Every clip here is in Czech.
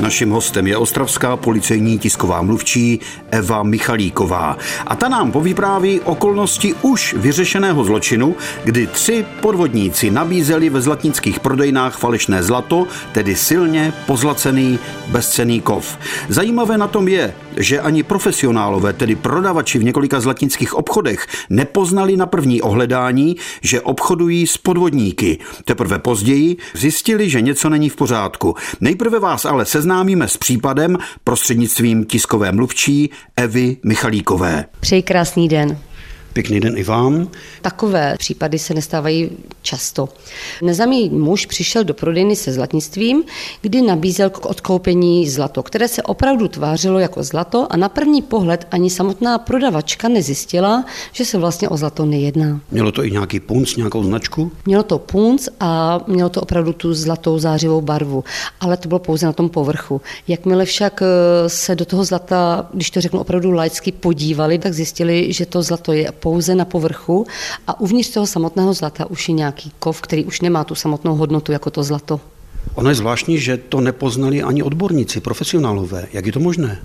Naším hostem je ostravská policejní tisková mluvčí Eva Michalíková. A ta nám povypráví okolnosti už vyřešeného zločinu, kdy tři podvodníci nabízeli ve zlatnických prodejnách falešné zlato, tedy silně pozlacený bezcený kov. Zajímavé na tom je, že ani profesionálové, tedy prodavači v několika zlatnických obchodech, nepoznali na první ohledání, že obchodují s podvodníky. Teprve později zjistili, že něco není v pořádku. Nejprve vás ale seznámíme s případem prostřednictvím tiskové mluvčí Evy Michalíkové. Přeji krásný den. Pěkný den i vám. Takové případy se nestávají často. Nezamý muž přišel do prodejny se zlatnictvím, kdy nabízel k odkoupení zlato, které se opravdu tvářilo jako zlato a na první pohled ani samotná prodavačka nezjistila, že se vlastně o zlato nejedná. Mělo to i nějaký punc, nějakou značku? Mělo to punc a mělo to opravdu tu zlatou zářivou barvu, ale to bylo pouze na tom povrchu. Jakmile však eh, se do toho zlata, když to řeknu opravdu laicky, podívali, tak zjistili, že to zlato je pouze na povrchu a uvnitř toho samotného zlata už je nějaký kov, který už nemá tu samotnou hodnotu jako to zlato. Ono je zvláštní, že to nepoznali ani odborníci, profesionálové. Jak je to možné?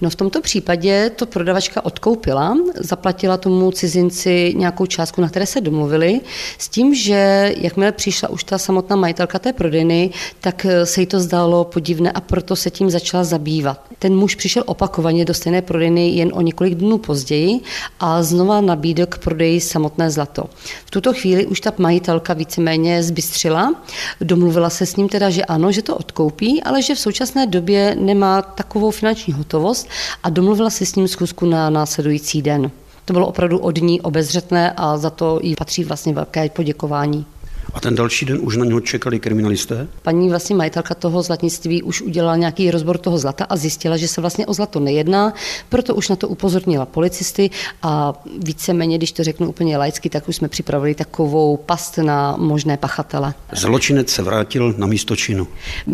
No v tomto případě to prodavačka odkoupila, zaplatila tomu cizinci nějakou částku, na které se domluvili, s tím, že jakmile přišla už ta samotná majitelka té prodejny, tak se jí to zdálo podivné a proto se tím začala zabývat. Ten muž přišel opakovaně do stejné prodejny jen o několik dnů později a znova nabídl k prodeji samotné zlato. V tuto chvíli už ta majitelka víceméně zbystřila, domluvila se s ním teda, že ano, že to odkoupí, ale že v současné době nemá takovou finanční hotovost a domluvila se s ním zkusku na následující den. To bylo opravdu od ní obezřetné a za to jí patří vlastně velké poděkování. A ten další den už na něho čekali kriminalisté? Paní vlastně majitelka toho zlatnictví už udělala nějaký rozbor toho zlata a zjistila, že se vlastně o zlato nejedná, proto už na to upozornila policisty a víceméně, když to řeknu úplně laicky, tak už jsme připravili takovou past na možné pachatele. Zločinec se vrátil na místo činu.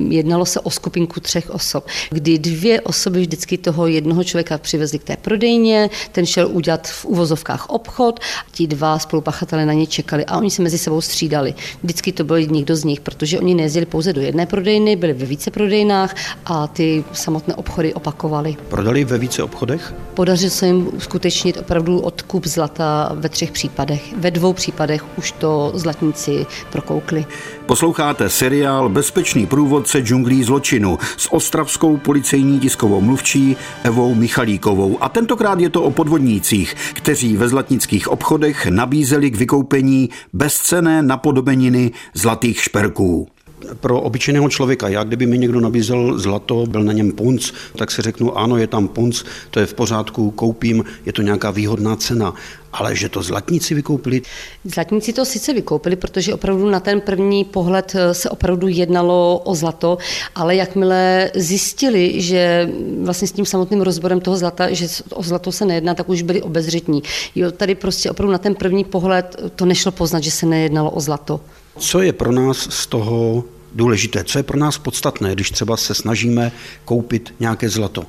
Jednalo se o skupinku třech osob, kdy dvě osoby vždycky toho jednoho člověka přivezli k té prodejně, ten šel udělat v uvozovkách obchod, ti dva spolupachatele na ně čekali a oni se mezi sebou střídali. Vždycky to byl někdo z nich, protože oni nejezdili pouze do jedné prodejny, byli ve více prodejnách a ty samotné obchody opakovali. Prodali ve více obchodech? Podařilo se jim uskutečnit opravdu odkup zlata ve třech případech. Ve dvou případech už to zlatníci prokoukli. Posloucháte seriál Bezpečný průvodce džunglí zločinu s ostravskou policejní tiskovou mluvčí Evou Michalíkovou. A tentokrát je to o podvodnících, kteří ve zlatnických obchodech nabízeli k vykoupení bezcené napodobeniny zlatých šperků pro obyčejného člověka. Já, kdyby mi někdo nabízel zlato, byl na něm punc, tak si řeknu, ano, je tam punc, to je v pořádku, koupím, je to nějaká výhodná cena. Ale že to zlatníci vykoupili? Zlatníci to sice vykoupili, protože opravdu na ten první pohled eh, se opravdu jednalo o zlato, ale jakmile zjistili, že vlastně s tím samotným rozborem toho zlata, že o zlato se nejedná, tak už byli obezřetní. Jo, tady prostě opravdu na ten první pohled to nešlo poznat, že se nejednalo o zlato. Co je pro nás z toho důležité? Co je pro nás podstatné, když třeba se snažíme koupit nějaké zlato?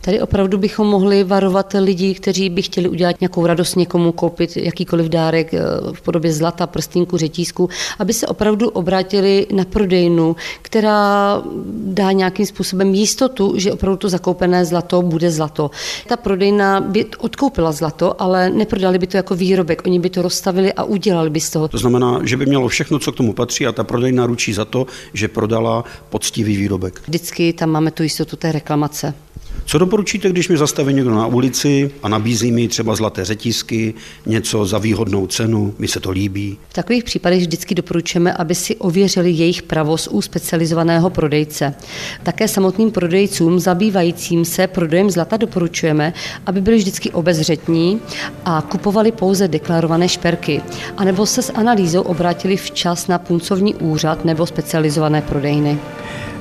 Tady opravdu bychom mohli varovat lidi, kteří by chtěli udělat nějakou radost někomu, koupit jakýkoliv dárek eh, v podobě zlata, prstínku, řetízku, aby se opravdu obrátili na prodejnu, která dá nějakým způsobem jistotu, že opravdu to zakoupené zlato bude zlato. Ta prodejna by odkoupila zlato, ale neprodali by to jako výrobek. Oni by to rozstavili a udělali by z toho. To znamená, že by mělo všechno, co k tomu patří a ta prodejna ručí za to, že prodala poctivý výrobek. Vždycky tam máme tu jistotu té reklamace. Co doporučíte, když mi zastaví někdo na ulici a nabízí mi třeba zlaté řetízky, něco za výhodnou cenu, mi se to líbí? V takových případech vždycky doporučujeme, aby si ověřili jejich pravost u specializovaného prodejce. Také samotným prodejcům zabývajícím se prodejem zlata doporučujeme, aby byli vždycky obezřetní a kupovali pouze deklarované šperky, anebo se s analýzou obrátili včas na puncovní úřad nebo specializované prodejny.